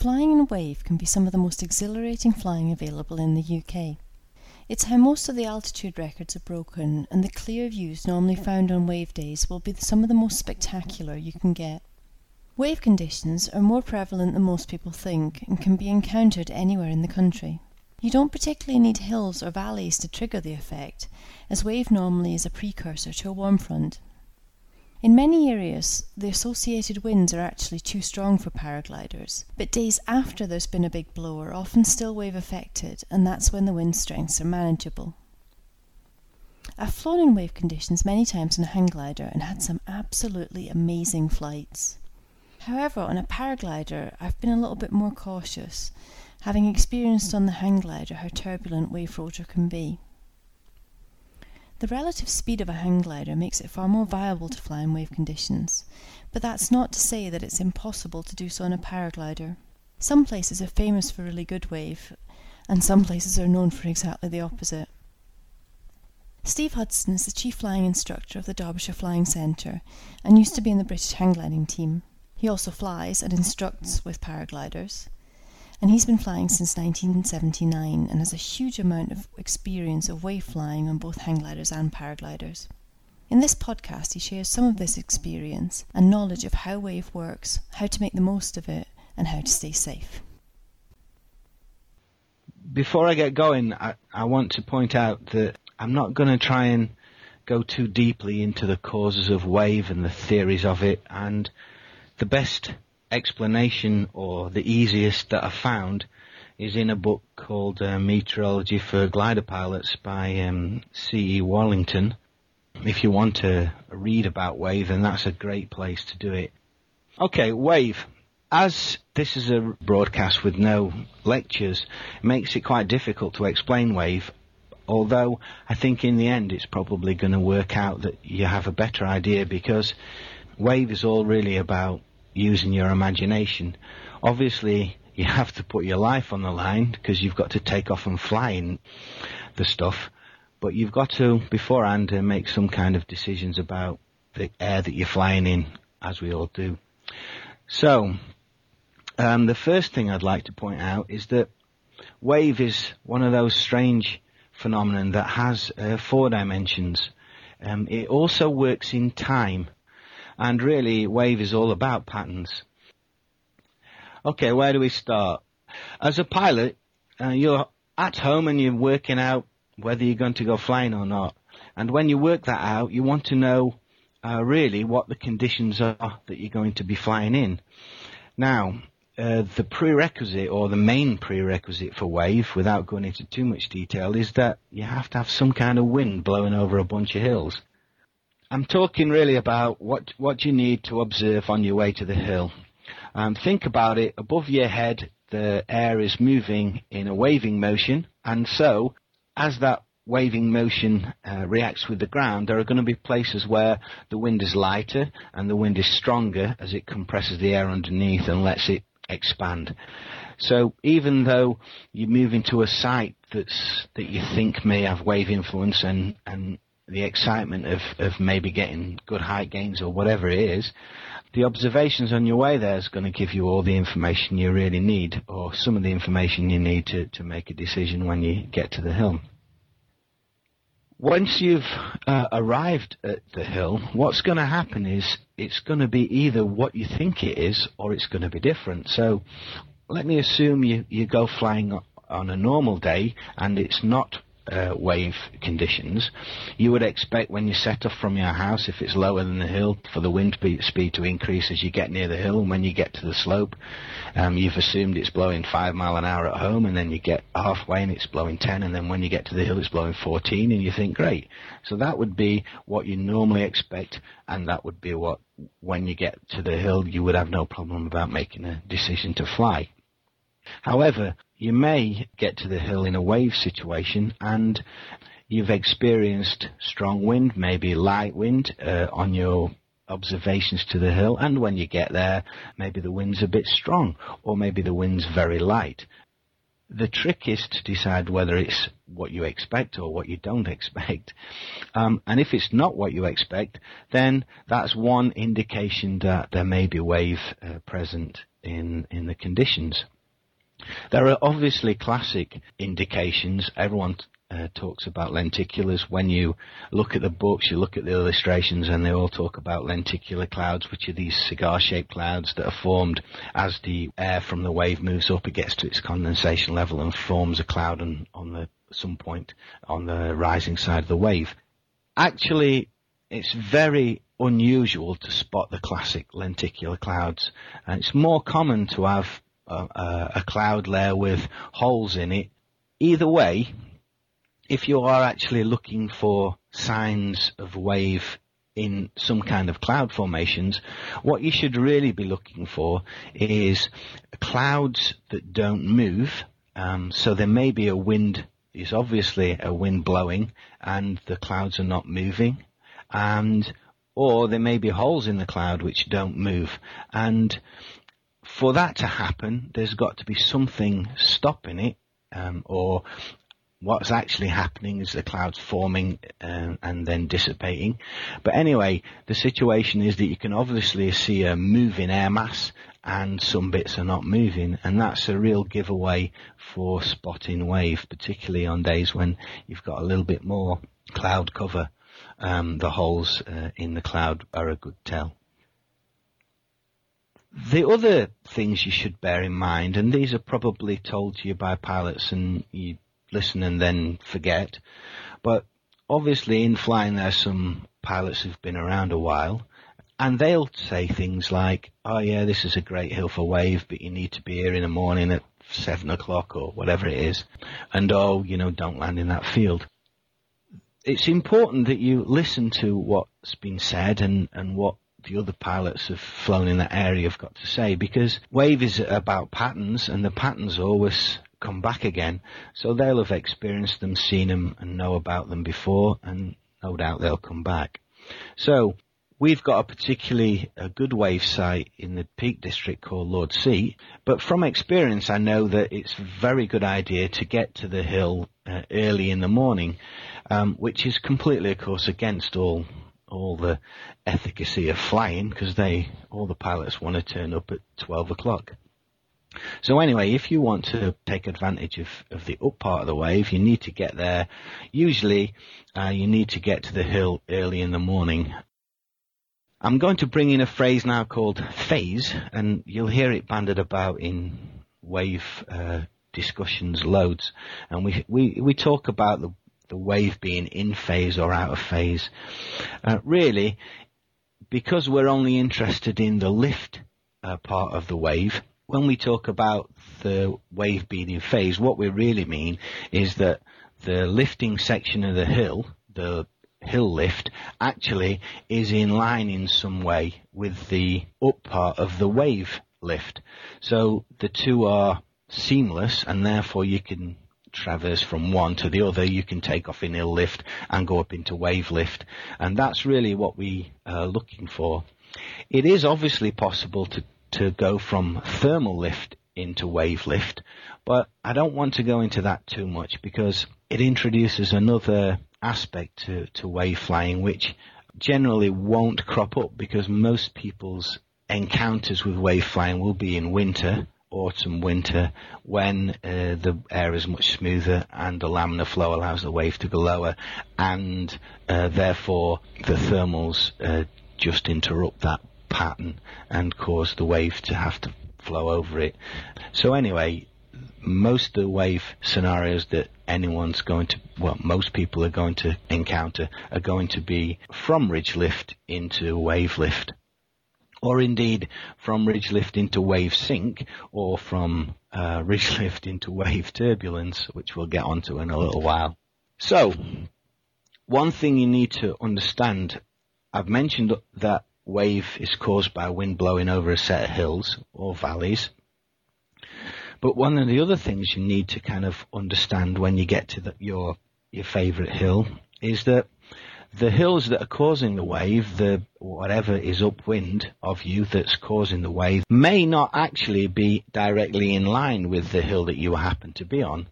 Flying in a wave can be some of the most exhilarating flying available in the UK. It's how most of the altitude records are broken, and the clear views normally found on wave days will be some of the most spectacular you can get. Wave conditions are more prevalent than most people think and can be encountered anywhere in the country. You don't particularly need hills or valleys to trigger the effect, as wave normally is a precursor to a warm front. In many areas, the associated winds are actually too strong for paragliders, but days after there's been a big blow are often still wave affected, and that's when the wind strengths are manageable. I've flown in wave conditions many times on a hang glider and had some absolutely amazing flights. However, on a paraglider, I've been a little bit more cautious, having experienced on the hang glider how turbulent wave rotor can be. The relative speed of a hang glider makes it far more viable to fly in wave conditions, but that's not to say that it's impossible to do so on a paraglider. Some places are famous for really good wave, and some places are known for exactly the opposite. Steve Hudson is the chief flying instructor of the Derbyshire Flying Centre and used to be in the British hang gliding team. He also flies and instructs with paragliders and he's been flying since 1979 and has a huge amount of experience of wave flying on both hang gliders and paragliders. In this podcast, he shares some of this experience and knowledge of how wave works, how to make the most of it, and how to stay safe. Before I get going, I, I want to point out that I'm not going to try and go too deeply into the causes of wave and the theories of it, and the best explanation or the easiest that I've found is in a book called uh, Meteorology for Glider Pilots by um, C.E. Wallington. If you want to read about wave, then that's a great place to do it. Okay, wave. As this is a broadcast with no lectures, it makes it quite difficult to explain wave. Although I think in the end it's probably going to work out that you have a better idea because wave is all really about using your imagination. Obviously, you have to put your life on the line because you've got to take off and fly in the stuff. But you've got to beforehand uh, make some kind of decisions about the air that you're flying in, as we all do. So, um, the first thing I'd like to point out is that wave is one of those strange phenomenon that has uh, four dimensions. Um, it also works in time. And really, Wave is all about patterns. Okay, where do we start? As a pilot, uh, you're at home and you're working out whether you're going to go flying or not. And when you work that out, you want to know uh, really what the conditions are that you're going to be flying in. Now, uh, the prerequisite or the main prerequisite for wave, without going into too much detail, is that you have to have some kind of wind blowing over a bunch of hills. I'm talking really about what what you need to observe on your way to the hill. Um, think about it. Above your head, the air is moving in a waving motion, and so as that waving motion uh, reacts with the ground, there are going to be places where the wind is lighter and the wind is stronger as it compresses the air underneath and lets it expand. So even though you move into a site that's that you think may have wave influence and and the excitement of, of maybe getting good height gains or whatever it is, the observations on your way there is going to give you all the information you really need, or some of the information you need to, to make a decision when you get to the hill. Once you've uh, arrived at the hill, what's going to happen is it's going to be either what you think it is or it's going to be different. So let me assume you, you go flying on a normal day and it's not uh, wave conditions, you would expect when you set off from your house, if it's lower than the hill, for the wind speed to increase as you get near the hill. And when you get to the slope, um, you've assumed it's blowing five mile an hour at home, and then you get halfway and it's blowing 10, and then when you get to the hill, it's blowing 14, and you think, great. So that would be what you normally expect, and that would be what, when you get to the hill, you would have no problem about making a decision to fly. However, you may get to the hill in a wave situation and you've experienced strong wind, maybe light wind uh, on your observations to the hill, and when you get there, maybe the wind's a bit strong, or maybe the wind's very light. The trick is to decide whether it's what you expect or what you don't expect. Um, and if it's not what you expect, then that's one indication that there may be wave uh, present in, in the conditions. There are obviously classic indications. Everyone uh, talks about lenticulars. When you look at the books, you look at the illustrations, and they all talk about lenticular clouds, which are these cigar-shaped clouds that are formed as the air from the wave moves up. It gets to its condensation level and forms a cloud on, on the some point on the rising side of the wave. Actually, it's very unusual to spot the classic lenticular clouds. And it's more common to have a, a, cloud layer with holes in it. Either way, if you are actually looking for signs of wave in some kind of cloud formations, what you should really be looking for is clouds that don't move. Um, so there may be a wind, is obviously a wind blowing and the clouds are not moving. And, or there may be holes in the cloud which don't move. And for that to happen, there's got to be something stopping it, um, or what's actually happening is the clouds forming uh, and then dissipating. But anyway, the situation is that you can obviously see a moving air mass and some bits are not moving and that's a real giveaway for spotting wave, particularly on days when you've got a little bit more cloud cover. Um, the holes uh, in the cloud are a good tell. The other things you should bear in mind, and these are probably told to you by pilots and you listen and then forget. But obviously in flying there's some pilots who've been around a while and they'll say things like, oh yeah, this is a great hill for wave, but you need to be here in the morning at seven o'clock or whatever it is. And oh, you know, don't land in that field. It's important that you listen to what's been said and, and what the other pilots have flown in that area have got to say because wave is about patterns and the patterns always come back again. So they'll have experienced them, seen them, and know about them before, and no doubt they'll come back. So we've got a particularly a good wave site in the Peak District called Lord Seat, but from experience I know that it's a very good idea to get to the hill uh, early in the morning, um, which is completely, of course, against all all the efficacy of flying because they all the pilots want to turn up at 12 o'clock. So anyway, if you want to take advantage of, of the up part of the wave, you need to get there. Usually, uh, you need to get to the hill early in the morning. I'm going to bring in a phrase now called phase, and you'll hear it banded about in wave uh, discussions loads. And we we we talk about the the wave being in phase or out of phase. Uh, really, because we're only interested in the lift uh, part of the wave, when we talk about the wave being in phase, what we really mean is that the lifting section of the hill, the hill lift, actually is in line in some way with the up part of the wave lift. So the two are seamless and therefore you can traverse from one to the other. You can take off in hill lift and go up into wave lift. And that's really what we are looking for. It is obviously possible to to go from thermal lift into wave lift, but I don't want to go into that too much because it introduces another aspect to, to wave flying which generally won't crop up because most people's encounters with wave flying will be in winter, autumn, winter, when uh, the air is much smoother and the laminar flow allows the wave to go lower, and uh, therefore the thermals uh, just interrupt that pattern and cause the wave to have to flow over it. So anyway, most of the wave scenarios that anyone's going to, well, most people are going to encounter are going to be from ridge lift into wave lift. Or indeed from ridge lift into wave sink, or from uh, ridge lift into wave turbulence, which we'll get onto in a little while. So, one thing you need to understand, I've mentioned that wave is caused by wind blowing over a set of hills or valleys. But one of the other things you need to kind of understand when you get to the, your your favorite hill is that the hills that are causing the wave, the whatever is upwind of you that's causing the wave, may not actually be directly in line with the hill that you happen to be on.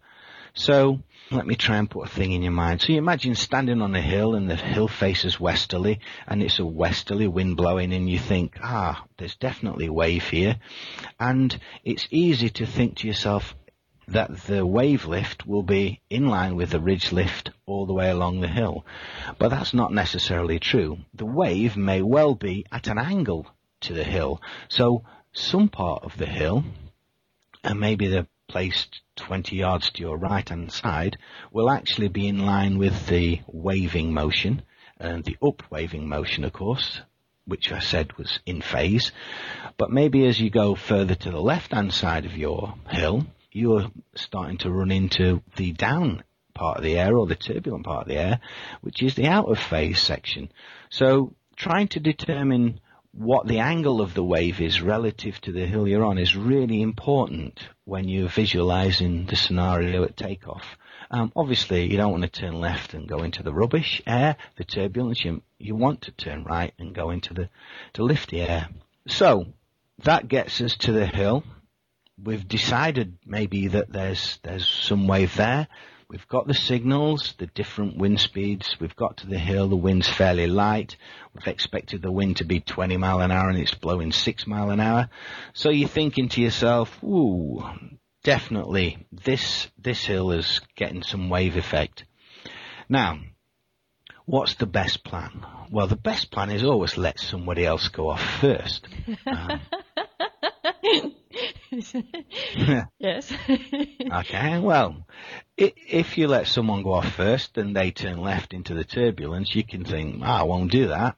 So let me try and put a thing in your mind. So you imagine standing on a hill and the hill faces westerly and it's a westerly wind blowing and you think, ah, there's definitely a wave here. And it's easy to think to yourself that the wave lift will be in line with the ridge lift all the way along the hill. But that's not necessarily true. The wave may well be at an angle to the hill. So some part of the hill, and maybe the placed 20 yards to your right hand side will actually be in line with the waving motion and the up waving motion of course which I said was in phase but maybe as you go further to the left hand side of your hill you're starting to run into the down part of the air or the turbulent part of the air which is the out of phase section so trying to determine what the angle of the wave is relative to the hill you're on is really important when you're visualizing the scenario at takeoff. Um, obviously, you don't want to turn left and go into the rubbish air, the turbulence. You, you want to turn right and go into the, the lifty air. So, that gets us to the hill. We've decided maybe that there's, there's some wave there. We've got the signals, the different wind speeds. We've got to the hill. The wind's fairly light. We've expected the wind to be 20 mile an hour and it's blowing 6 mile an hour. So you're thinking to yourself, ooh, definitely this, this hill is getting some wave effect. Now, what's the best plan? Well, the best plan is always let somebody else go off first. Um, yes. okay, well, if you let someone go off first and they turn left into the turbulence, you can think, oh, I won't do that.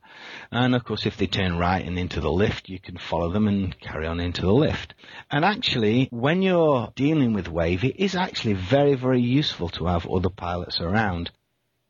And of course, if they turn right and into the lift, you can follow them and carry on into the lift. And actually, when you're dealing with wave, it is actually very, very useful to have other pilots around.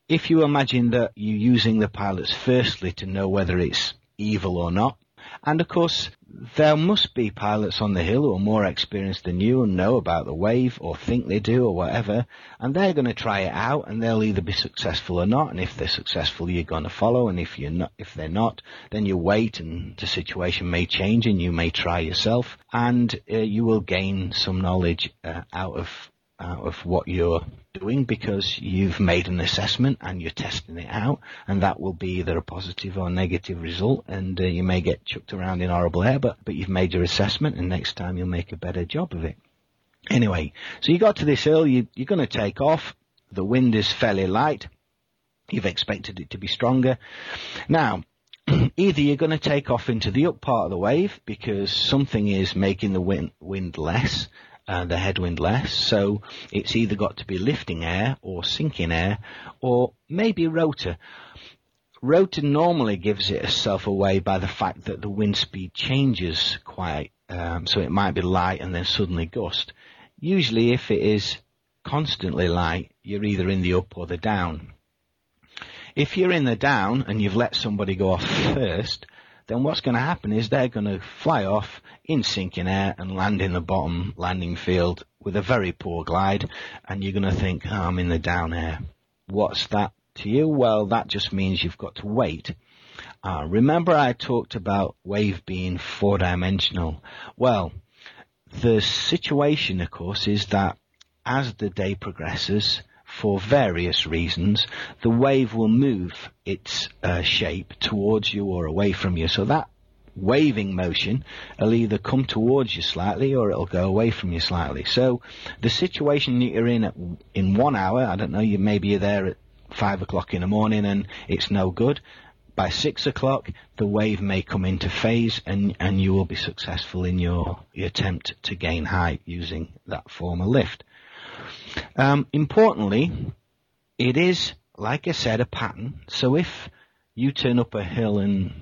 If you imagine that you're using the pilots firstly to know whether it's evil or not, and of course, there must be pilots on the hill who are more experienced than you and know about the wave or think they do or whatever, and they're going to try it out and they'll either be successful or not. And if they're successful, you're going to follow, and if you're not, if they're not, then you wait and the situation may change and you may try yourself, and uh, you will gain some knowledge uh, out of out of what you're doing because you've made an assessment and you're testing it out and that will be either a positive or negative result and uh, you may get chucked around in horrible air but, but you've made your assessment and next time you'll make a better job of it. Anyway, so you got to this hill, you, you're going to take off, the wind is fairly light, you've expected it to be stronger. Now, either you're going to take off into the up part of the wave because something is making the wind, wind less uh, the headwind less. So it's either got to be lifting air or sinking air or maybe rotor. Rotor normally gives itself away by the fact that the wind speed changes quite, um, so it might be light and then suddenly gust. Usually if it is constantly light, you're either in the up or the down. If you're in the down and you've let somebody go off first, then what's going to happen is they're going to fly off in sinking air and land in the bottom landing field with a very poor glide, and you're going to think, oh, I'm in the down air. What's that to you? Well, that just means you've got to wait. Uh, remember I talked about wave being four dimensional. Well, the situation, of course, is that as the day progresses, for various reasons, the wave will move its uh, shape towards you or away from you. So that waving motion will either come towards you slightly or it'll go away from you slightly. So the situation that you're in at, in one hour, I don't know, you maybe you're there at five o'clock in the morning and it's no good. By six o'clock, the wave may come into phase and, and you will be successful in your, your attempt to gain height using that form of lift. Um, importantly, it is, like I said, a pattern. So if you turn up a hill and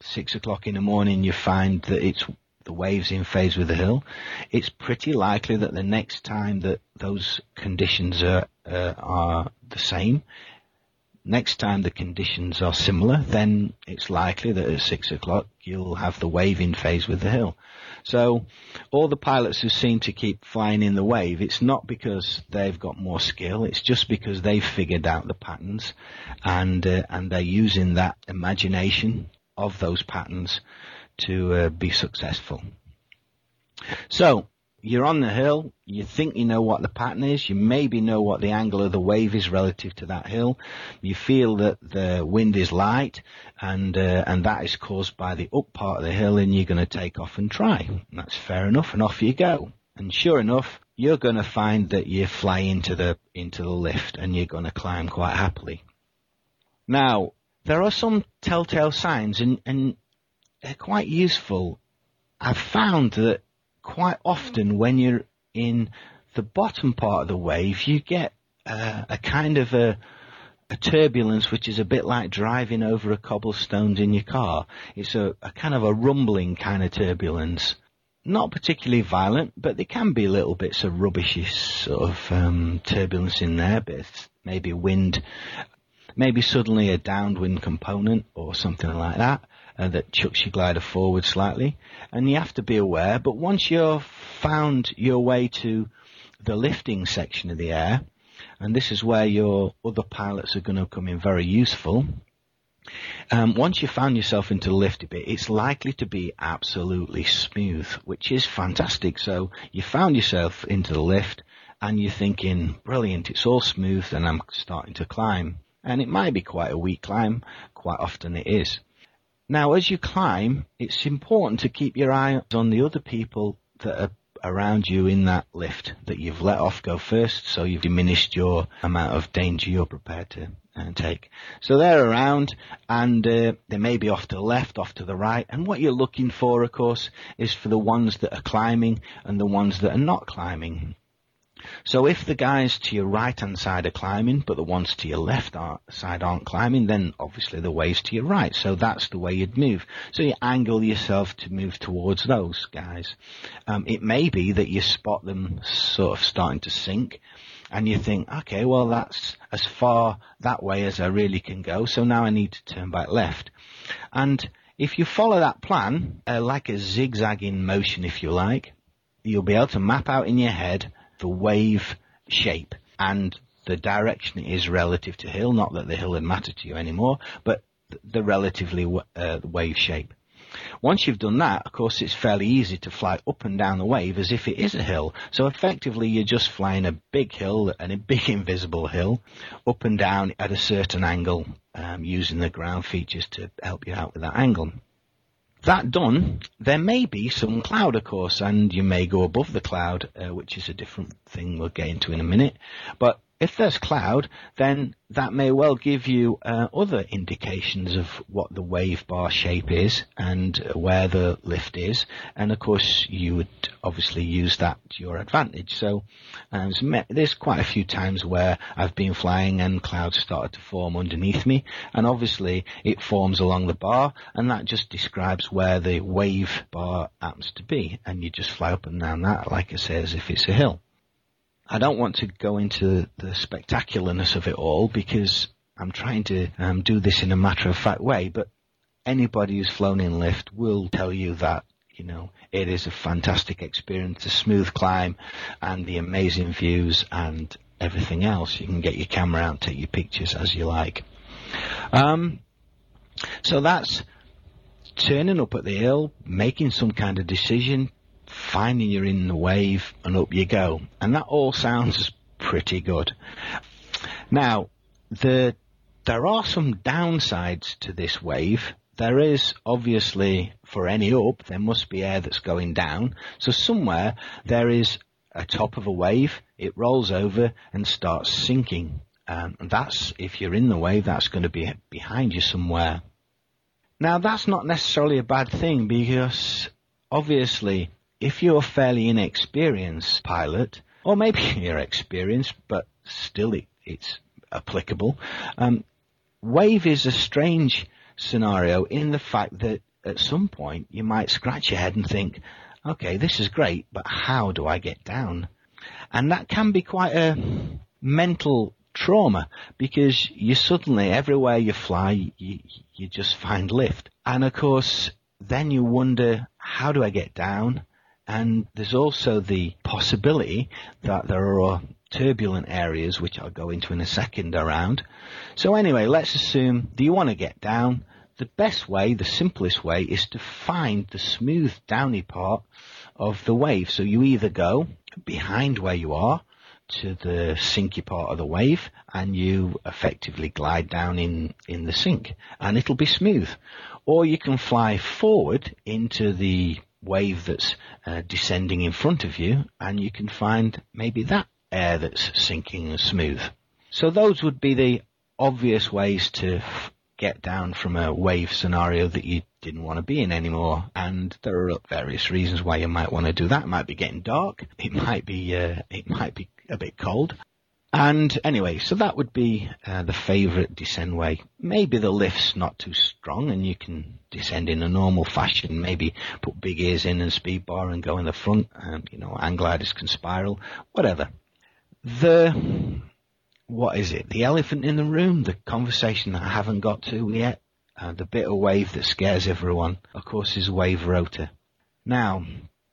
six o'clock in the morning you find that it's the waves in phase with the hill, it's pretty likely that the next time that those conditions are uh, are the same, next time the conditions are similar, then it's likely that at six o'clock you'll have the wave in phase with the hill. So all the pilots who seem to keep flying in the wave, it's not because they've got more skill, it's just because they've figured out the patterns and, uh, and they're using that imagination of those patterns to uh, be successful. So you're on the hill, you think you know what the pattern is, you maybe know what the angle of the wave is relative to that hill, you feel that the wind is light, and uh, and that is caused by the up part of the hill, and you're going to take off and try. And that's fair enough, and off you go. And sure enough, you're going to find that you fly into the into the lift, and you're going to climb quite happily. Now, there are some telltale signs, and, and they're quite useful. I've found that quite often when you're in the bottom part of the wave, you get uh, a kind of a, a, turbulence which is a bit like driving over a cobblestones in your car. It's a, a kind of a rumbling kind of turbulence. Not particularly violent, but there can be little bits of rubbishy sort of um, turbulence in there, but maybe wind, maybe suddenly a downwind component or something like that uh, that chucks your glider forward slightly. And you have to be aware, but once you've found your way to the lifting section of the air, and this is where your other pilots are going to come in very useful. Um, once you've found yourself into lift a bit, it's likely to be absolutely smooth, which is fantastic. So you found yourself into the lift and you're thinking, brilliant, it's all smooth and I'm starting to climb. And it might be quite a weak climb, quite often it is. Now, as you climb, it's important to keep your eye on the other people that are around you in that lift that you've let off go first, so you've diminished your amount of danger you're prepared to uh, take. So they're around, and uh, they may be off to the left, off to the right, and what you're looking for, of course, is for the ones that are climbing and the ones that are not climbing. So if the guys to your right hand side are climbing, but the ones to your left side aren't climbing, then obviously the wave's to your right. So that's the way you'd move. So you angle yourself to move towards those guys. Um, it may be that you spot them sort of starting to sink and you think, okay, well that's as far that way as I really can go. So now I need to turn back left. And if you follow that plan, uh, like a zigzagging motion, if you like, you'll be able to map out in your head the wave shape and the direction is relative to hill. Not that the hill would matter to you anymore, but the relatively uh, wave shape. Once you've done that, of course, it's fairly easy to fly up and down the wave as if it is a hill. So effectively, you're just flying a big hill and a big invisible hill up and down at a certain angle um, using the ground features to help you out with that angle. That done, there may be some cloud, of course, and you may go above the cloud, uh, which is a different thing we'll get into in a minute. But if there's cloud, then that may well give you uh, other indications of what the wave bar shape is and where the lift is. And of course, you would obviously use that to your advantage. So um, there's quite a few times where I've been flying and clouds started to form underneath me. And obviously, it forms along the bar, and that just describes where the wave bar happens to be. And you just fly up and down that, like I say, as if it's a hill. I don't want to go into the spectacularness of it all because I'm trying to um, do this in a matter of fact way, but anybody who's flown in lift will tell you that, you know, it is a fantastic experience, a smooth climb and the amazing views and everything else. You can get your camera out, take your pictures as you like. Um, so that's turning up at the hill, making some kind of decision, finding you're in the wave, and up you go. And that all sounds pretty good. Now, the there are some downsides to this wave. There is obviously for any up, there must be air that's going down. So somewhere there is a top of a wave, it rolls over and starts sinking. Um, and that's, if you're in the wave, that's going to be behind you somewhere. Now that's not necessarily a bad thing because obviously if you're a fairly inexperienced pilot, or maybe you're experienced, but still it, it's applicable, um, wave is a strange scenario in the fact that at some point you might scratch your head and think, okay, this is great, but how do I get down? And that can be quite a mental trauma because you suddenly, everywhere you fly, you, you just find lift. And of course, then you wonder, how do I get down? And there's also the possibility that there are turbulent areas, which I'll go into in a second around. So anyway, let's assume, do you want to get down? the best way, the simplest way, is to find the smooth downy part of the wave. So you either go behind where you are to the sinky part of the wave and you effectively glide down in, in the sink and it'll be smooth. Or you can fly forward into the wave that's uh, descending in front of you and you can find maybe that air that's sinking and smooth. So those would be the obvious ways to f- get down from a wave scenario that you didn't want to be in anymore. And there are various reasons why you might want to do that. It might be getting dark. It might be, uh, it might be a bit cold. And anyway, so that would be uh, the favourite descend way. Maybe the lift's not too strong and you can descend in a normal fashion. Maybe put big ears in and speed bar and go in the front. And, you know, hang gliders can spiral, whatever. The, what is it? The elephant in the room, the conversation that I haven't got to yet, uh, the bit of wave that scares everyone, of course, is wave rotor. Now,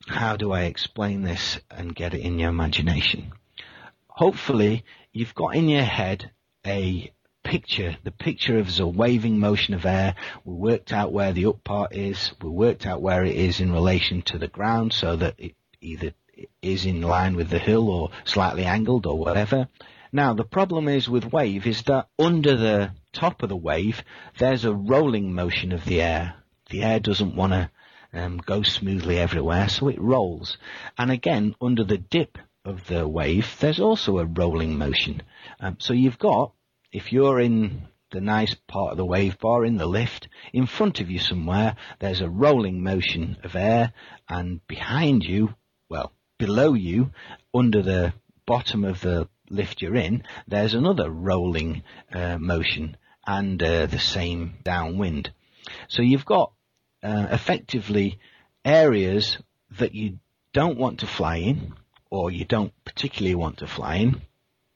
how do I explain this and get it in your imagination? Hopefully you've got in your head a picture, the picture of a waving motion of air. We worked out where the up part is. We worked out where it is in relation to the ground so that it either is in line with the hill or slightly angled or whatever. Now the problem is with wave is that under the top of the wave there's a rolling motion of the air. The air doesn't want to um, go smoothly everywhere so it rolls. And again under the dip of the wave, there's also a rolling motion. Um, so you've got, if you're in the nice part of the wave bar in the lift, in front of you somewhere, there's a rolling motion of air, and behind you, well, below you, under the bottom of the lift you're in, there's another rolling uh, motion and uh, the same downwind. So you've got uh, effectively areas that you don't want to fly in, or you don't particularly want to fly in,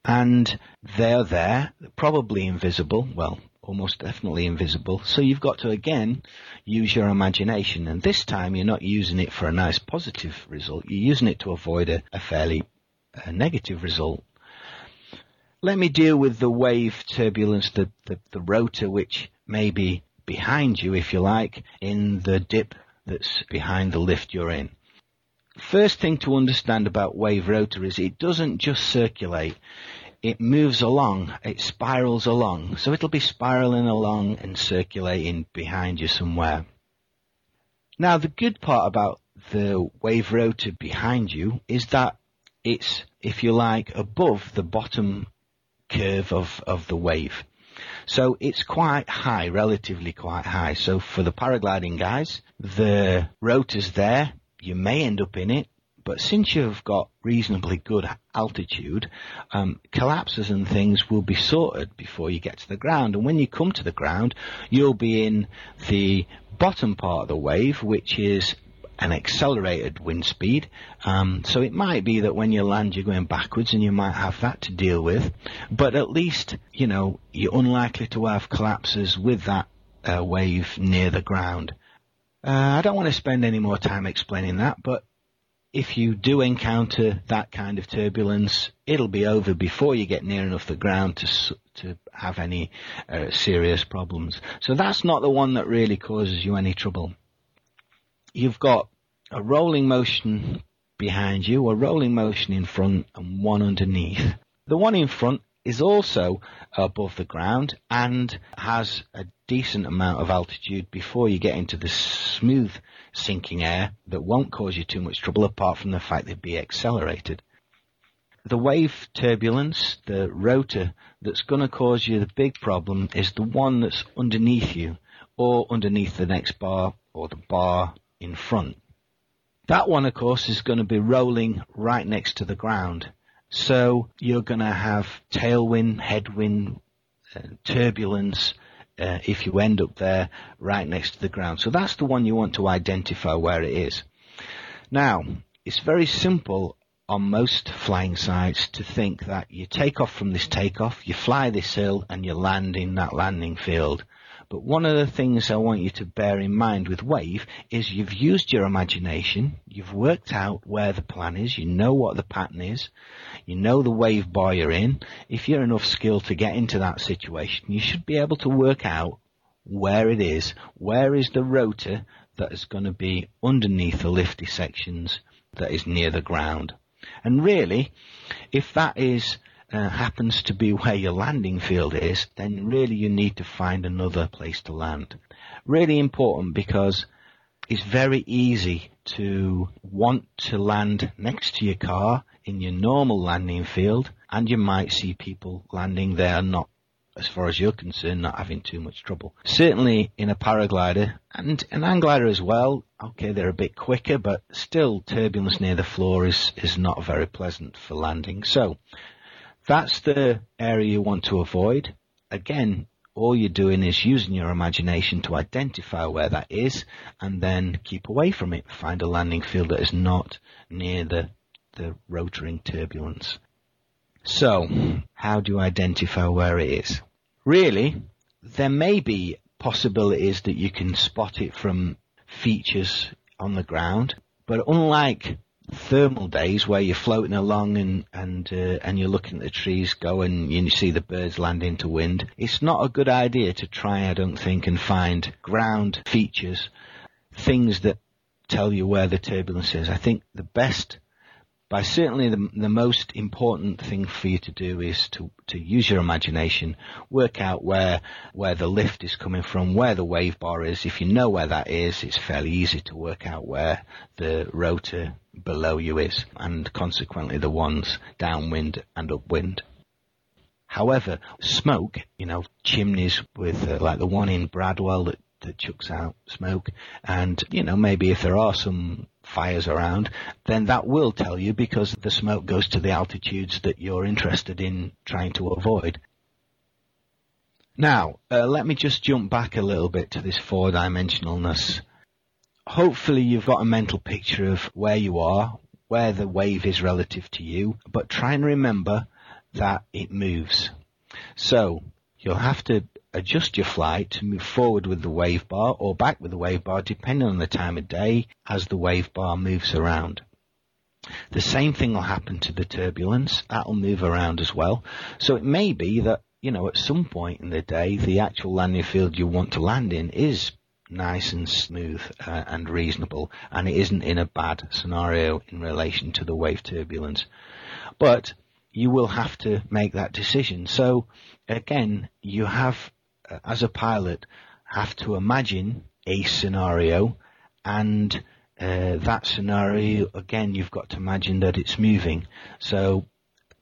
and they're there, probably invisible, well, almost definitely invisible, so you've got to again use your imagination, and this time you're not using it for a nice positive result, you're using it to avoid a, a fairly negative result. Let me deal with the wave turbulence, the, the, the rotor which may be behind you, if you like, in the dip that's behind the lift you're in first thing to understand about wave rotor is it doesn't just circulate. It moves along, it spirals along. So it'll be spiraling along and circulating behind you somewhere. Now the good part about the wave rotor behind you is that it's, if you like, above the bottom curve of, of the wave. So it's quite high, relatively quite high. So for the paragliding guys, the rotor's there, you may end up in it, but since you've got reasonably good altitude, um, collapses and things will be sorted before you get to the ground. And when you come to the ground, you'll be in the bottom part of the wave, which is an accelerated wind speed. Um, so it might be that when you land, you're going backwards, and you might have that to deal with. But at least, you know, you're unlikely to have collapses with that uh, wave near the ground. Uh, I don't want to spend any more time explaining that, but if you do encounter that kind of turbulence, it'll be over before you get near enough the ground to to have any uh, serious problems. So that's not the one that really causes you any trouble. You've got a rolling motion behind you, a rolling motion in front, and one underneath. The one in front is also above the ground and has a decent amount of altitude before you get into the smooth sinking air that won't cause you too much trouble apart from the fact they'd be accelerated. The wave turbulence, the rotor that's going to cause you the big problem is the one that's underneath you or underneath the next bar or the bar in front. That one, of course, is going to be rolling right next to the ground. So you're going to have tailwind, headwind, uh, turbulence uh, if you end up there right next to the ground. So that's the one you want to identify where it is. Now, it's very simple on most flying sites to think that you take off from this takeoff, you fly this hill, and you land in that landing field. But one of the things I want you to bear in mind with Wave is you've used your imagination, you've worked out where the plan is, you know what the pattern is, you know the wave bar you're in. If you're enough skilled to get into that situation, you should be able to work out where it is. Where is the rotor that is going to be underneath the lifty sections that is near the ground? And really, if that is uh, happens to be where your landing field is, then really you need to find another place to land. Really important because it's very easy to want to land next to your car in your normal landing field and you might see people landing there not as far as you're concerned, not having too much trouble. Certainly in a paraglider and an hang glider as well. Okay, they're a bit quicker, but still turbulence near the floor is, is not very pleasant for landing. So that's the area you want to avoid. Again, all you're doing is using your imagination to identify where that is and then keep away from it. Find a landing field that is not near the, the rotoring turbulence. So, how do you identify where it is? Really, there may be possibilities that you can spot it from features on the ground, but unlike thermal days where you're floating along and and uh, and you're looking at the trees go and you see the birds land into wind, it's not a good idea to try, I don't think, and find ground features, things that tell you where the turbulence is. I think the best but certainly the, the most important thing for you to do is to, to use your imagination, work out where, where the lift is coming from, where the wave bar is. If you know where that is, it's fairly easy to work out where the rotor below you is and consequently the ones downwind and upwind. However, smoke, you know, chimneys with uh, like the one in Bradwell that, that chucks out smoke and, you know, maybe if there are some fires around, then that will tell you because the smoke goes to the altitudes that you're interested in trying to avoid. Now, uh, let me just jump back a little bit to this four dimensionalness. Hopefully you've got a mental picture of where you are, where the wave is relative to you, but try and remember that it moves. So, you'll have to adjust your flight to move forward with the wave bar or back with the wave bar depending on the time of day as the wave bar moves around. The same thing will happen to the turbulence. That'll move around as well. So it may be that, you know, at some point in the day, the actual landing field you want to land in is nice and smooth uh, and reasonable and it isn't in a bad scenario in relation to the wave turbulence. But you will have to make that decision. So again, you have as a pilot, have to imagine a scenario and uh, that scenario, again, you've got to imagine that it's moving. So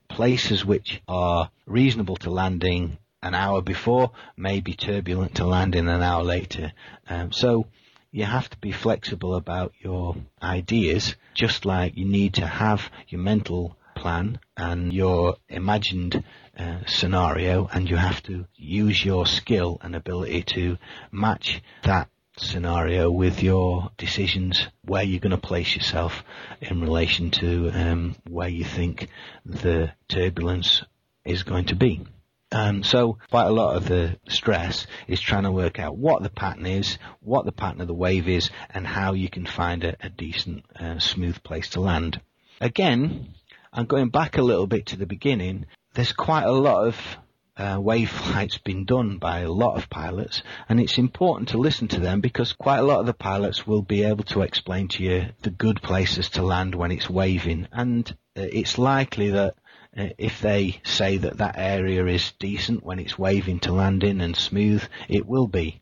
places which are reasonable to landing an hour before may be turbulent to landing an hour later. Um, so you have to be flexible about your ideas, just like you need to have your mental plan and your imagined uh, scenario and you have to use your skill and ability to match that scenario with your decisions where you're going to place yourself in relation to um, where you think the turbulence is going to be. Um, so quite a lot of the stress is trying to work out what the pattern is, what the pattern of the wave is, and how you can find a, a decent, uh, smooth place to land. Again, I'm going back a little bit to the beginning there's quite a lot of uh, wave flights been done by a lot of pilots, and it's important to listen to them because quite a lot of the pilots will be able to explain to you the good places to land when it's waving, and uh, it's likely that uh, if they say that that area is decent when it's waving to land in and smooth, it will be.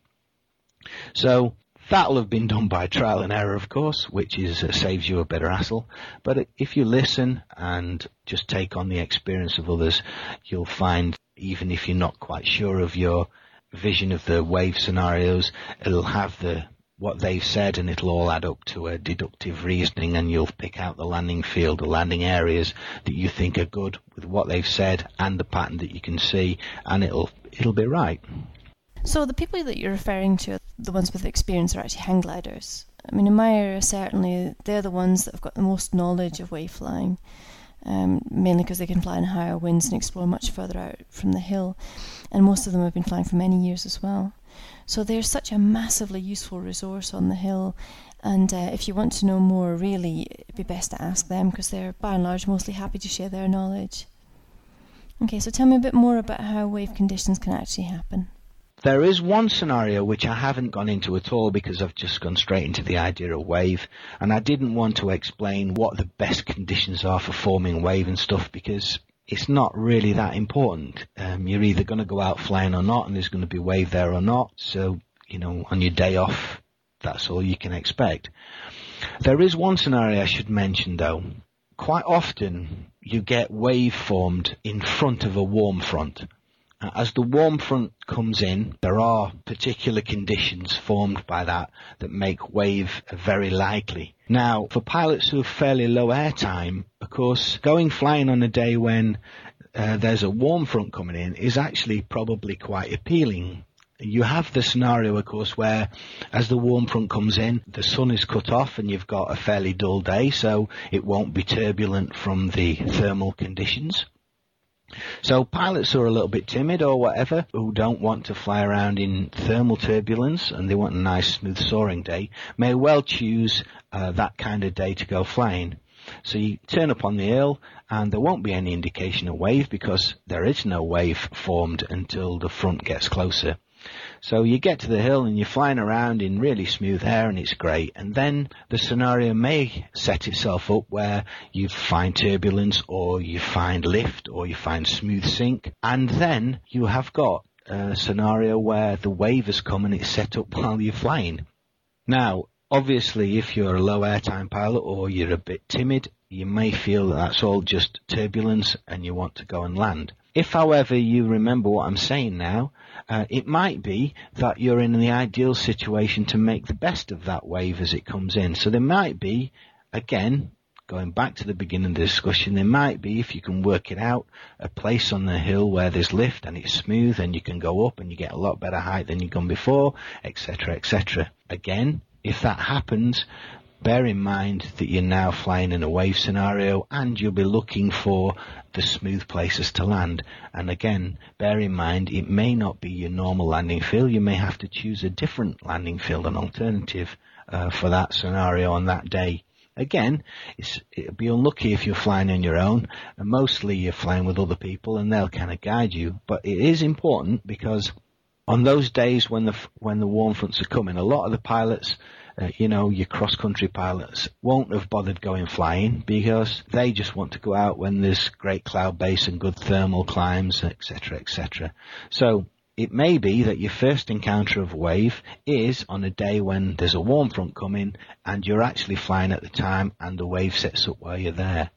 So That'll have been done by trial and error, of course, which is uh, saves you a bit of hassle. But if you listen and just take on the experience of others, you'll find even if you're not quite sure of your vision of the wave scenarios, it'll have the what they've said and it'll all add up to a deductive reasoning and you'll pick out the landing field, the landing areas that you think are good with what they've said and the pattern that you can see and it'll it'll be right. So the people that you're referring to, the ones with experience, are actually hang gliders. I mean, in my area, certainly they're the ones that have got the most knowledge of wave flying, um, mainly because they can fly in higher winds and explore much further out from the hill, and most of them have been flying for many years as well. So they're such a massively useful resource on the hill, and uh, if you want to know more, really, it'd be best to ask them because they're by and large mostly happy to share their knowledge. Okay, so tell me a bit more about how wave conditions can actually happen. There is one scenario which I haven't gone into at all because I've just gone straight into the idea of wave, and I didn't want to explain what the best conditions are for forming wave and stuff because it's not really that important. Um, you're either going to go out flying or not, and there's going to be wave there or not. So, you know, on your day off, that's all you can expect. There is one scenario I should mention though. Quite often you get wave formed in front of a warm front. As the warm front comes in, there are particular conditions formed by that that make wave very likely. Now, for pilots who have fairly low airtime, of course, going flying on a day when uh, there's a warm front coming in is actually probably quite appealing. You have the scenario, of course, where as the warm front comes in, the sun is cut off and you've got a fairly dull day, so it won't be turbulent from the thermal conditions. So pilots who are a little bit timid or whatever, who don't want to fly around in thermal turbulence and they want a nice smooth soaring day, may well choose uh, that kind of day to go flying. So you turn up on the hill and there won't be any indication of wave because there is no wave formed until the front gets closer. So you get to the hill and you're flying around in really smooth air and it's great. And then the scenario may set itself up where you find turbulence or you find lift or you find smooth sink. And then you have got a scenario where the wave has come and it's set up while you're flying. Now, obviously, if you're a low airtime pilot or you're a bit timid, you may feel that that's all just turbulence and you want to go and land. If, however, you remember what I'm saying now, uh, it might be that you're in the ideal situation to make the best of that wave as it comes in. So there might be, again, going back to the beginning of the discussion, there might be, if you can work it out, a place on the hill where there's lift and it's smooth and you can go up and you get a lot better height than you've gone before, etc., etc. Again, if that happens, bear in mind that you're now flying in a wave scenario and you'll be looking for the smooth places to land. And again, bear in mind it may not be your normal landing field. You may have to choose a different landing field, an alternative uh, for that scenario on that day. Again, it'll be unlucky if you're flying on your own, and mostly you're flying with other people, and they'll kind of guide you. But it is important because on those days when the when the warm fronts are coming, a lot of the pilots uh, you know, your cross-country pilots won't have bothered going flying because they just want to go out when there's great cloud base and good thermal climbs, etc., etc. So it may be that your first encounter of a wave is on a day when there's a warm front coming and you're actually flying at the time and the wave sets up while you're there.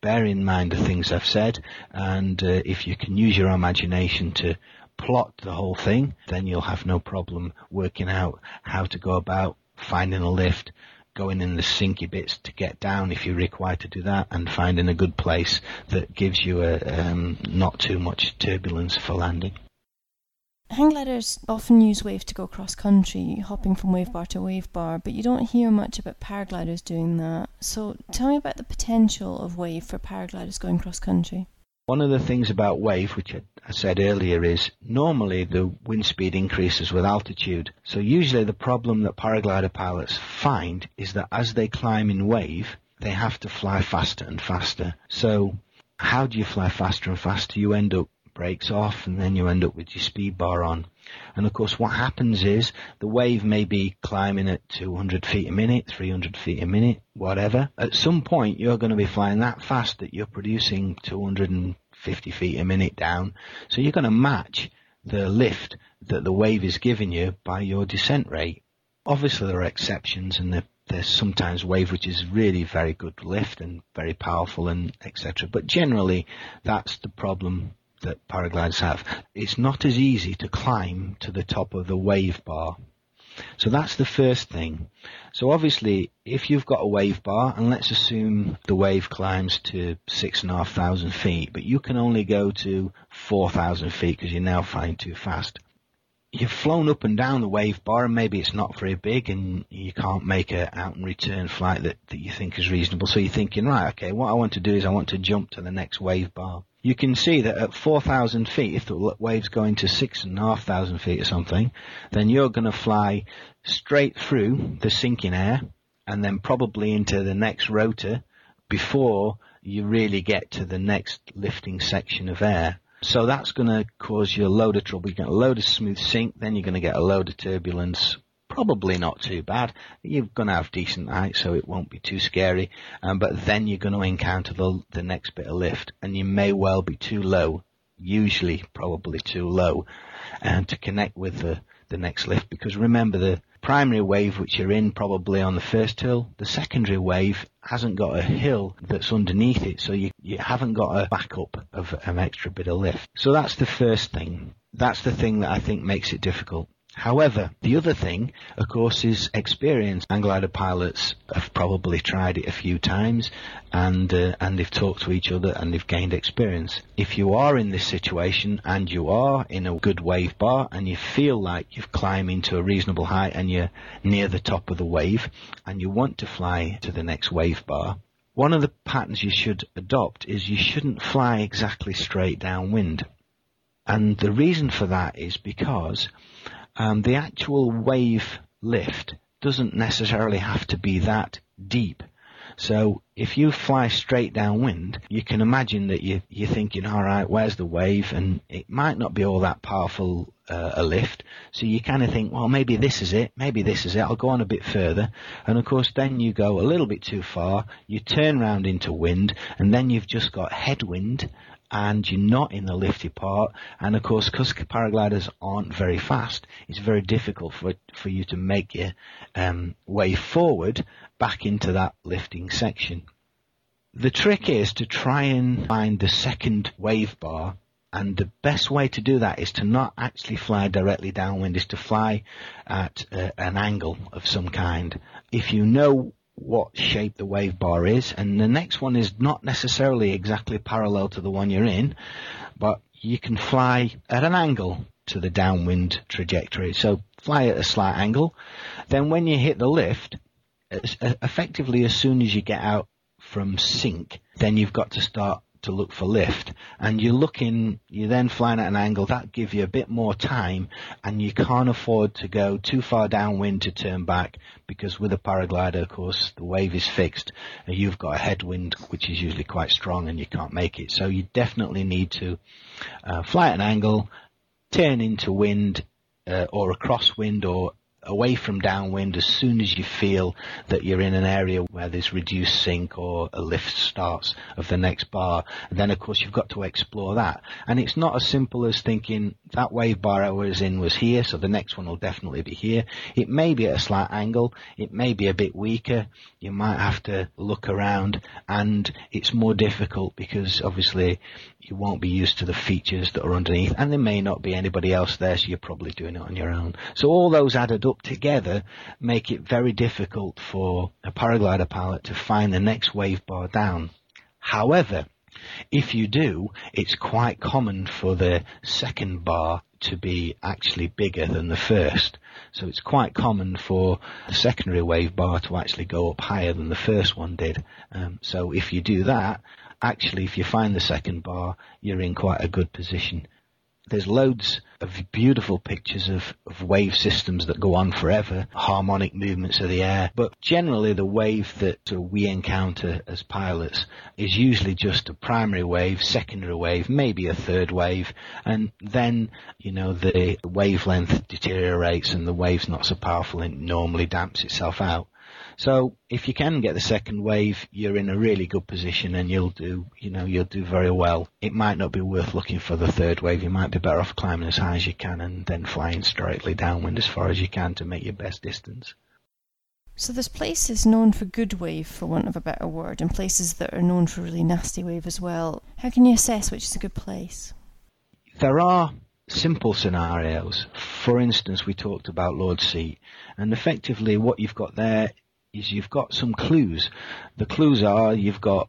Bear in mind the things I've said and uh, if you can use your imagination to plot the whole thing, then you'll have no problem working out how to go about finding a lift, going in the sinky bits to get down if you're required to do that, and finding a good place that gives you a um, not too much turbulence for landing. Hang gliders often use wave to go cross country, hopping from wave bar to wave bar, but you don't hear much about paragliders doing that. So tell me about the potential of wave for paragliders going cross country. One of the things about wave, which I said earlier, is normally the wind speed increases with altitude. So usually the problem that paraglider pilots find is that as they climb in wave, they have to fly faster and faster. So how do you fly faster and faster? You end up brakes off and then you end up with your speed bar on. And of course what happens is the wave may be climbing at 200 feet a minute, 300 feet a minute, whatever. At some point you're going to be flying that fast that you're producing 250 feet a minute down. So you're going to match the lift that the wave is giving you by your descent rate. Obviously there are exceptions and there's sometimes wave which is really very good lift and very powerful and etc. But generally that's the problem that paragliders have. It's not as easy to climb to the top of the wave bar. So that's the first thing. So obviously, if you've got a wave bar, and let's assume the wave climbs to six and a half thousand feet, but you can only go to four thousand feet because you're now flying too fast. You've flown up and down the wave bar, and maybe it's not very big, and you can't make a out and return flight that, that you think is reasonable. So you're thinking, right, okay, what I want to do is I want to jump to the next wave bar you can see that at 4,000 feet, if the wave's going to 6,500 feet or something, then you're going to fly straight through the sinking air and then probably into the next rotor before you really get to the next lifting section of air. So that's going to cause you a load of trouble. You get a load of smooth sink, then you're going to get a load of turbulence. Probably not too bad. You're going to have decent height, so it won't be too scary. Um, but then you're going to encounter the, the next bit of lift, and you may well be too low. Usually, probably too low, uh, to connect with the the next lift because remember the primary wave which you're in probably on the first hill, the secondary wave hasn't got a hill that's underneath it, so you, you haven't got a backup of an extra bit of lift. So that's the first thing. That's the thing that I think makes it difficult. However, the other thing, of course, is experience. Glider pilots have probably tried it a few times, and uh, and they've talked to each other and they've gained experience. If you are in this situation and you are in a good wave bar and you feel like you've climbing to a reasonable height and you're near the top of the wave and you want to fly to the next wave bar, one of the patterns you should adopt is you shouldn't fly exactly straight downwind. And the reason for that is because um, the actual wave lift doesn't necessarily have to be that deep. So if you fly straight downwind, you can imagine that you, you're thinking, all right, where's the wave? And it might not be all that powerful uh, a lift. So you kind of think, well, maybe this is it. Maybe this is it. I'll go on a bit further. And of course, then you go a little bit too far. You turn round into wind, and then you've just got headwind and you're not in the lifty part. And of course, because paragliders aren't very fast, it's very difficult for for you to make your um, way forward back into that lifting section. The trick is to try and find the second wave bar and the best way to do that is to not actually fly directly downwind, is to fly at uh, an angle of some kind. If you know what shape the wave bar is, and the next one is not necessarily exactly parallel to the one you're in, but you can fly at an angle to the downwind trajectory. So fly at a slight angle. Then when you hit the lift, effectively as soon as you get out from sink, then you've got to start to look for lift. And you're looking, you're then flying at an angle, that give you a bit more time and you can't afford to go too far downwind to turn back because with a paraglider, of course, the wave is fixed. And you've got a headwind, which is usually quite strong and you can't make it. So you definitely need to uh, fly at an angle, turn into wind, uh, or a crosswind or away from downwind as soon as you feel that you're in an area where there's reduced sink or a lift starts of the next bar. And then of course you've got to explore that. And it's not as simple as thinking that wave bar I was in was here, so the next one will definitely be here. It may be at a slight angle. It may be a bit weaker. You might have to look around and it's more difficult because obviously you won't be used to the features that are underneath and there may not be anybody else there so you're probably doing it on your own. So all those added up together make it very difficult for a paraglider pilot to find the next wave bar down. However, if you do, it's quite common for the second bar to be actually bigger than the first. So it's quite common for the secondary wave bar to actually go up higher than the first one did. Um, so if you do that, actually if you find the second bar, you're in quite a good position there's loads of beautiful pictures of, of wave systems that go on forever, harmonic movements of the air. But generally, the wave that uh, we encounter as pilots is usually just a primary wave, secondary wave, maybe a third wave, and then, you know, the wavelength deteriorates and the wave's not so powerful and normally damps itself out. So if you can get the second wave, you're in a really good position and you'll do, you know, you'll do very well. It might not be worth looking for the third wave. You might be better off climbing as high as you can and then flying straightly downwind as far as you can to make your best distance. So there's places known for good wave, for want of a better word, and places that are known for really nasty wave as well. How can you assess which is a good place? There are simple scenarios. For instance, we talked about Lord Seat, and effectively what you've got there is you've got some clues. The clues are you've got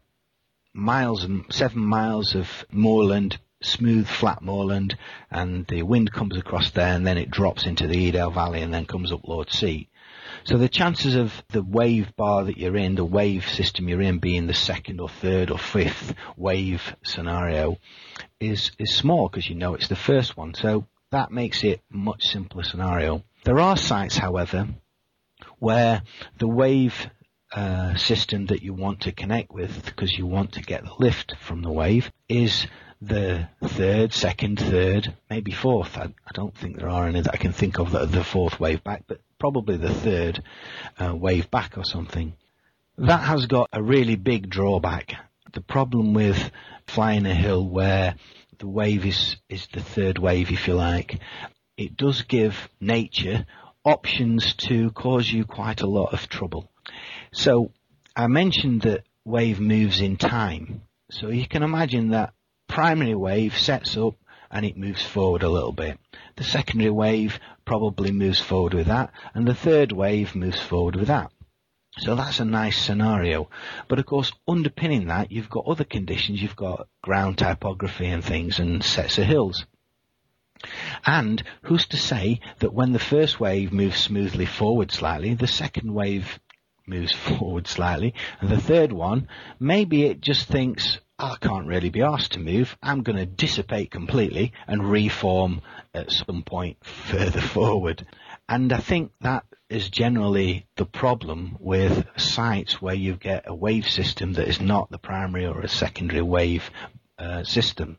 miles and seven miles of moorland, smooth flat moorland, and the wind comes across there and then it drops into the Edale Valley and then comes up Lord Seat. So the chances of the wave bar that you're in, the wave system you're in being the second or third or fifth wave scenario is, is small because you know it's the first one. So that makes it much simpler scenario. There are sites, however, where the wave uh, system that you want to connect with, because you want to get the lift from the wave, is the third, second, third, maybe fourth. I, I, don't think there are any that I can think of that are the fourth wave back, but probably the third uh, wave back or something. That has got a really big drawback. The problem with flying a hill where the wave is, is the third wave, if you like, it does give nature options to cause you quite a lot of trouble. So I mentioned that wave moves in time. So you can imagine that primary wave sets up and it moves forward a little bit. The secondary wave probably moves forward with that, and the third wave moves forward with that. So that's a nice scenario. But of course, underpinning that, you've got other conditions. You've got ground topography and things and sets of hills. And who's to say that when the first wave moves smoothly forward slightly, the second wave moves forward slightly, and the third one, maybe it just thinks, I can't really be asked to move. I'm going to dissipate completely and reform at some point further forward. And I think that is generally the problem with sites where you get a wave system that is not the primary or a secondary wave uh, system.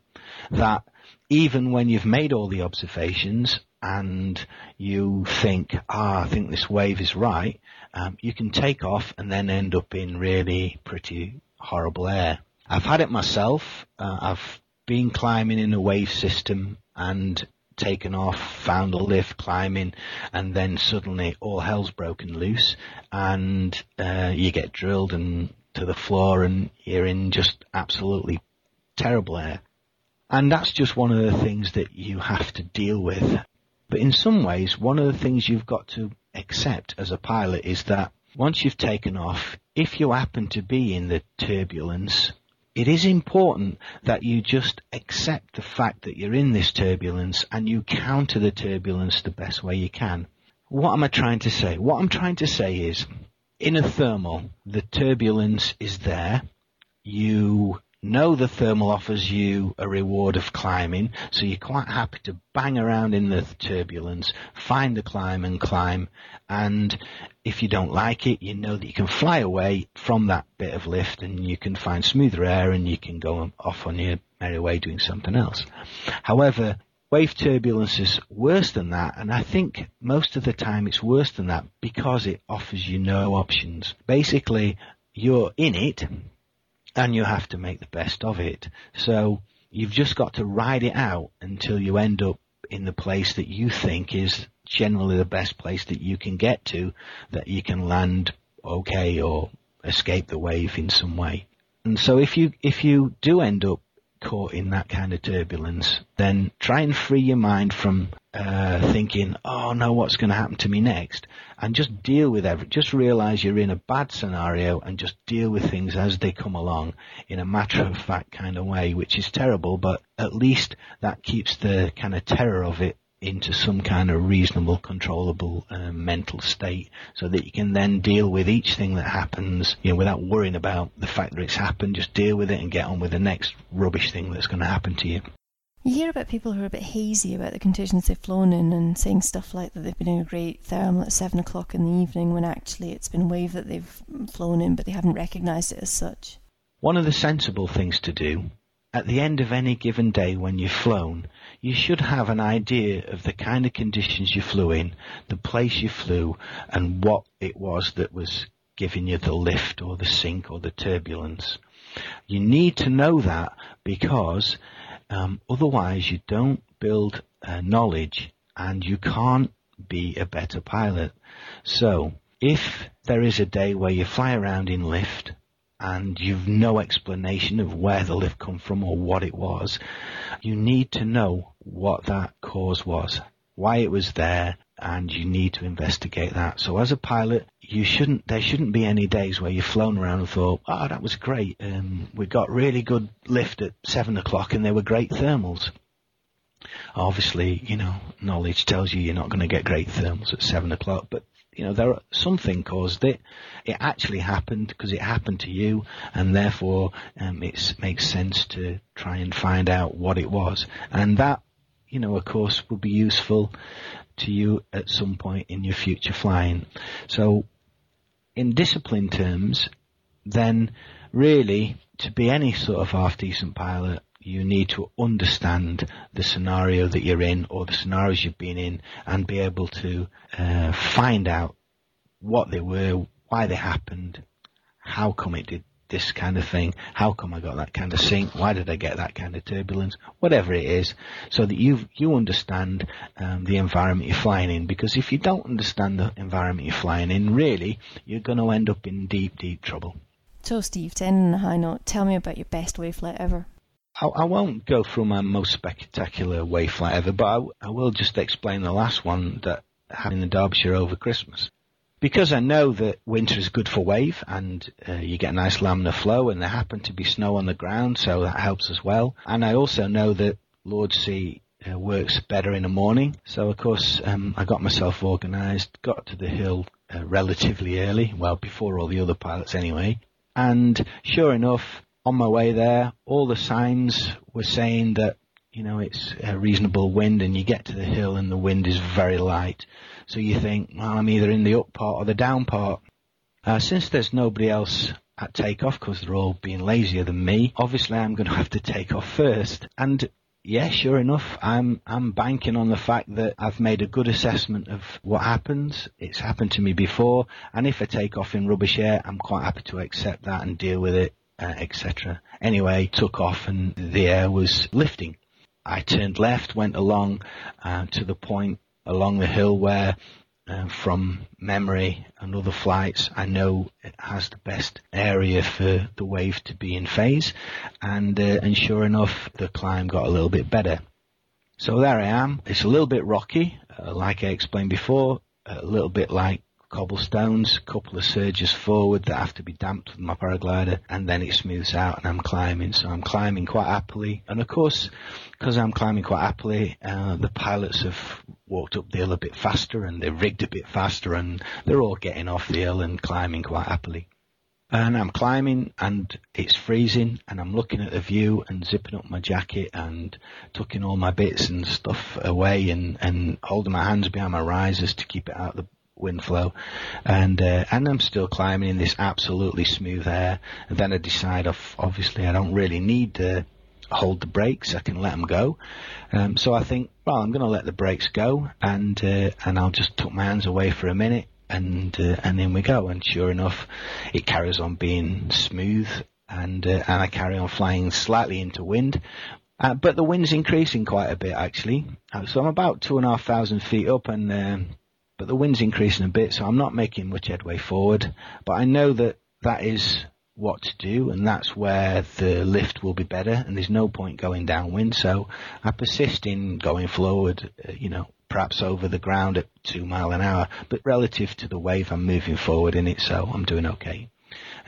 That even when you've made all the observations and you think, ah, I think this wave is right, um, you can take off and then end up in really pretty horrible air. I've had it myself. Uh, I've been climbing in a wave system and taken off, found a lift climbing, and then suddenly all hell's broken loose, and uh, you get drilled and to the floor, and you're in just absolutely terrible air. And that's just one of the things that you have to deal with. But in some ways, one of the things you've got to accept as a pilot is that once you've taken off, if you happen to be in the turbulence, it is important that you just accept the fact that you're in this turbulence and you counter the turbulence the best way you can. What am I trying to say? What I'm trying to say is, in a thermal, the turbulence is there. You know the thermal offers you a reward of climbing, so you're quite happy to bang around in the turbulence, find the climb and climb, and if you don't like it, you know that you can fly away from that bit of lift and you can find smoother air and you can go off on your merry way doing something else. However, wave turbulence is worse than that, and I think most of the time it's worse than that because it offers you no options. Basically, you're in it, and you have to make the best of it. So you've just got to ride it out until you end up in the place that you think is generally the best place that you can get to, that you can land okay or escape the wave in some way. And so if you, if you do end up caught in that kind of turbulence, then try and free your mind from uh, thinking, "Oh no, what's going to happen to me next?" and just deal with every. Just realize you're in a bad scenario and just deal with things as they come along in a matter of fact kind of way, which is terrible, but at least that keeps the kind of terror of it into some kind of reasonable, controllable uh, mental state so that you can then deal with each thing that happens, you know, without worrying about the fact that it's happened. Just deal with it and get on with the next rubbish thing that's going to happen to you. You hear about people who are a bit hazy about the conditions they've flown in and saying stuff like that they've been in a great thermal at seven o'clock in the evening when actually it's been a wave that they've flown in but they haven't recognised it as such. One of the sensible things to do at the end of any given day when you've flown, you should have an idea of the kind of conditions you flew in, the place you flew, and what it was that was giving you the lift or the sink or the turbulence. You need to know that because um, otherwise you don't build uh, knowledge and you can't be a better pilot. So if there is a day where you fly around in lift and you've no explanation of where the lift come from or what it was, you need to know what that cause was, why it was there, and you need to investigate that. So as a pilot, you shouldn't, there shouldn't be any days where you've flown around and thought, oh, that was great. Um, we got really good lift at seven o'clock and there were great thermals. Obviously, you know, knowledge tells you you're not going to get great thermals at seven o'clock, but you know, there something caused it. It actually happened because it happened to you, and therefore um, it makes sense to try and find out what it was. And that, you know, of course, will be useful to you at some point in your future flying. So, in discipline terms, then really to be any sort of half decent pilot, you need to understand the scenario that you're in or the scenarios you've been in and be able to uh, find out what they were, why they happened, how come it did this kind of thing, how come I got that kind of sink, why did I get that kind of turbulence, whatever it is, so that you you understand um, the environment you're flying in. Because if you don't understand the environment you're flying in, really, you're going to end up in deep, deep trouble. So, Steve, to end on a high note, tell me about your best wave flight ever. I, won't go through my most spectacular wave flight ever, but I, I will just explain the last one that happened in Derbyshire over Christmas because I know that winter is good for wave and uh, you get a nice laminar flow and there happened to be snow on the ground, so that helps as well. And I also know that Lord's Seat uh, works better in the morning. So of course, um, I got myself organised, got to the hill uh, relatively early, well before all the other pilots anyway. And sure enough, on my way there, all the signs were saying that you know it's a reasonable wind, and you get to the hill and the wind is very light. So you think, well, I'm either in the up part or the down part. Uh, since there's nobody else at takeoff because they're all being lazier than me, obviously I'm going to have to take off first. And yeah, sure enough, I'm I'm banking on the fact that I've made a good assessment of what happens. It's happened to me before, and if I take off in rubbish air, I'm quite happy to accept that and deal with it, uh, etc. Anyway, took off and the air was lifting. I turned left, went along uh, to the point along the hill where uh, from memory and other flights, I know it has the best area for the wave to be in phase, and uh, and sure enough, the climb got a little bit better. So there I am. It's a little bit rocky, uh, like I explained before, a little bit like cobblestones, a couple of surges forward that have to be damped with my paraglider, and then it smooths out and I'm climbing. So I'm climbing quite happily. And of course, because I'm climbing quite happily, uh, the pilots have walked up the hill a bit faster and they've rigged a bit faster and they're all getting off the hill and climbing quite happily. And I'm climbing and it's freezing and I'm looking at the view and zipping up my jacket and tucking all my bits and stuff away and, and holding my hands behind my risers to keep it out of the wind flow, and uh, and I'm still climbing in this absolutely smooth air. And then I decide, obviously, I don't really need to hold the brakes. I can let them go. Um, so I think, well, I'm going to let the brakes go, and uh, and I'll just tuck my hands away for a minute, and uh, and in we go. And sure enough, it carries on being smooth, and uh, and I carry on flying slightly into wind. Uh, but the wind's increasing quite a bit actually. Uh, so I'm about two and a half thousand feet up, and um, but the wind's increasing a bit, so I'm not making much headway forward. But I know that that is what to do, and that's where the lift will be better, and there's no point going downwind. So I persist in going forward, uh, you know, perhaps over the ground at two mile an hour, but relative to the wave, I'm moving forward in it, so I'm doing okay.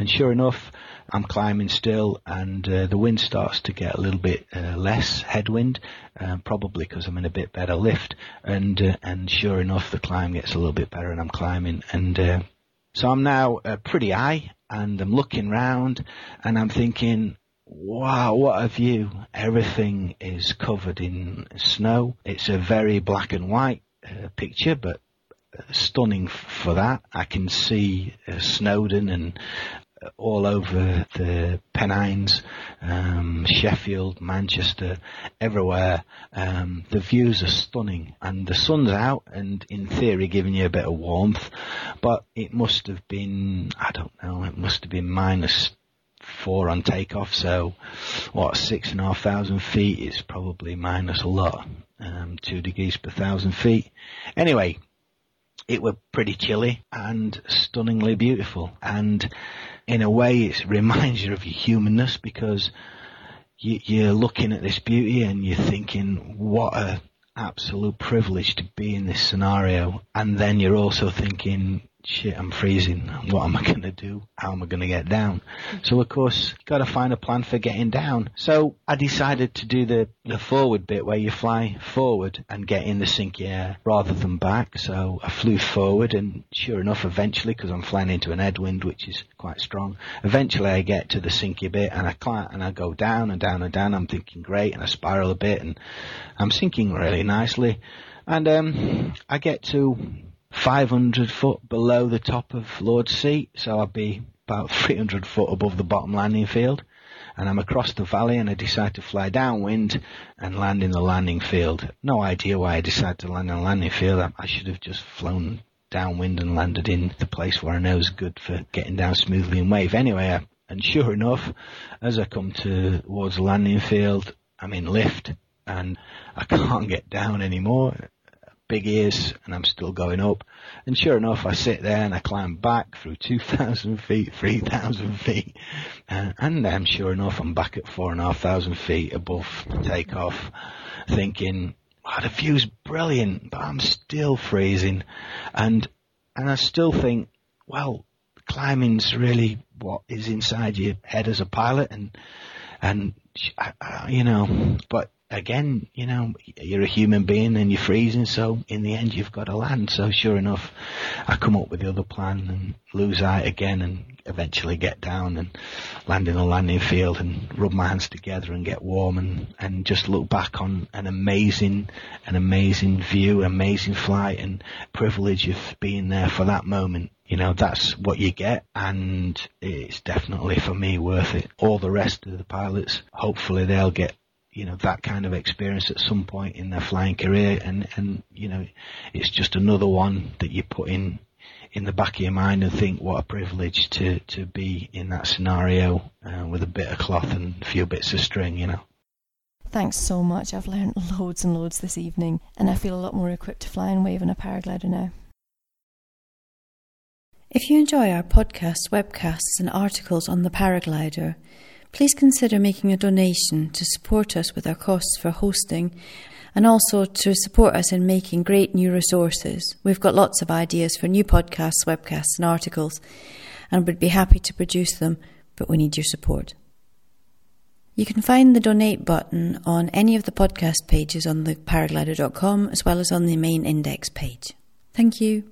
And sure enough, I'm climbing still, and uh, the wind starts to get a little bit uh, less headwind, uh, probably because I'm in a bit better lift. And uh, and sure enough, the climb gets a little bit better, and I'm climbing. And uh, so I'm now pretty high, and I'm looking round, and I'm thinking, wow, what a view! Everything is covered in snow. It's a very black and white picture, but stunning for that. I can see uh, Snowdon and all over the Pennines, um, Sheffield, Manchester, everywhere. Um, the views are stunning, and the sun's out, and in theory giving you a bit of warmth. But it must have been, I don't know, it must have been minus four on takeoff. So, what six and a half thousand feet is probably minus a lot, um, two degrees per thousand feet. Anyway, it were pretty chilly and stunningly beautiful. And in a way, it reminds you of your humanness because you, you're looking at this beauty and you're thinking, what a absolute privilege to be in this scenario. And then you're also thinking, shit, I'm freezing. What am I going to do? How am I going to get down? So of course, got to find a plan for getting down. So I decided to do the, the forward bit where you fly forward and get in the sinky air rather than back. So I flew forward and sure enough, eventually, because I'm flying into an headwind, which is quite strong, eventually I get to the sinky bit and I climb and I go down and down and down. I'm thinking great and I spiral a bit and I'm sinking really nicely. And um, I get to 500 foot below the top of Lord's Seat, so I'd be about 300 foot above the bottom landing field. and I'm across the valley and I decide to fly downwind and land in the landing field. No idea why I decided to land in the landing field. I, should have just flown downwind and landed in the place where I know is good for getting down smoothly in wave. Anyway, I, and sure enough, as I come towards the landing field, I'm in lift and I can't get down anymore big ears, and I'm still going up. And sure enough, I sit there and I climb back through 2,000 feet, 3,000 feet, uh, and then sure enough, I'm back at 4,500 feet above takeoff, thinking, oh, the view's brilliant, but I'm still freezing. And, and I still think, well, climbing's really what is inside your head as a pilot and, and, you know, but again, you know, you're a human being and you're freezing, so in the end you've got to land. So sure enough, I come up with the other plan and lose eye again and eventually get down and land in a landing field and rub my hands together and get warm and, and just look back on an amazing, an amazing view, amazing flight and privilege of being there for that moment. You know, that's what you get and it's definitely for me worth it. All the rest of the pilots, hopefully they'll get you know that kind of experience at some point in their flying career and and you know it's just another one that you put in in the back of your mind and think what a privilege to to be in that scenario uh, with a bit of cloth and a few bits of string you know Thanks so much. I've learned loads and loads this evening, and I feel a lot more equipped to fly and wave on a paraglider now. If you enjoy our podcasts, webcasts, and articles on the paraglider, please consider making a donation to support us with our costs for hosting and also to support us in making great new resources. We've got lots of ideas for new podcasts, webcasts, and articles, and would be happy to produce them, but we need your support. You can find the donate button on any of the podcast pages on the paraglider.com as well as on the main index page. Thank you.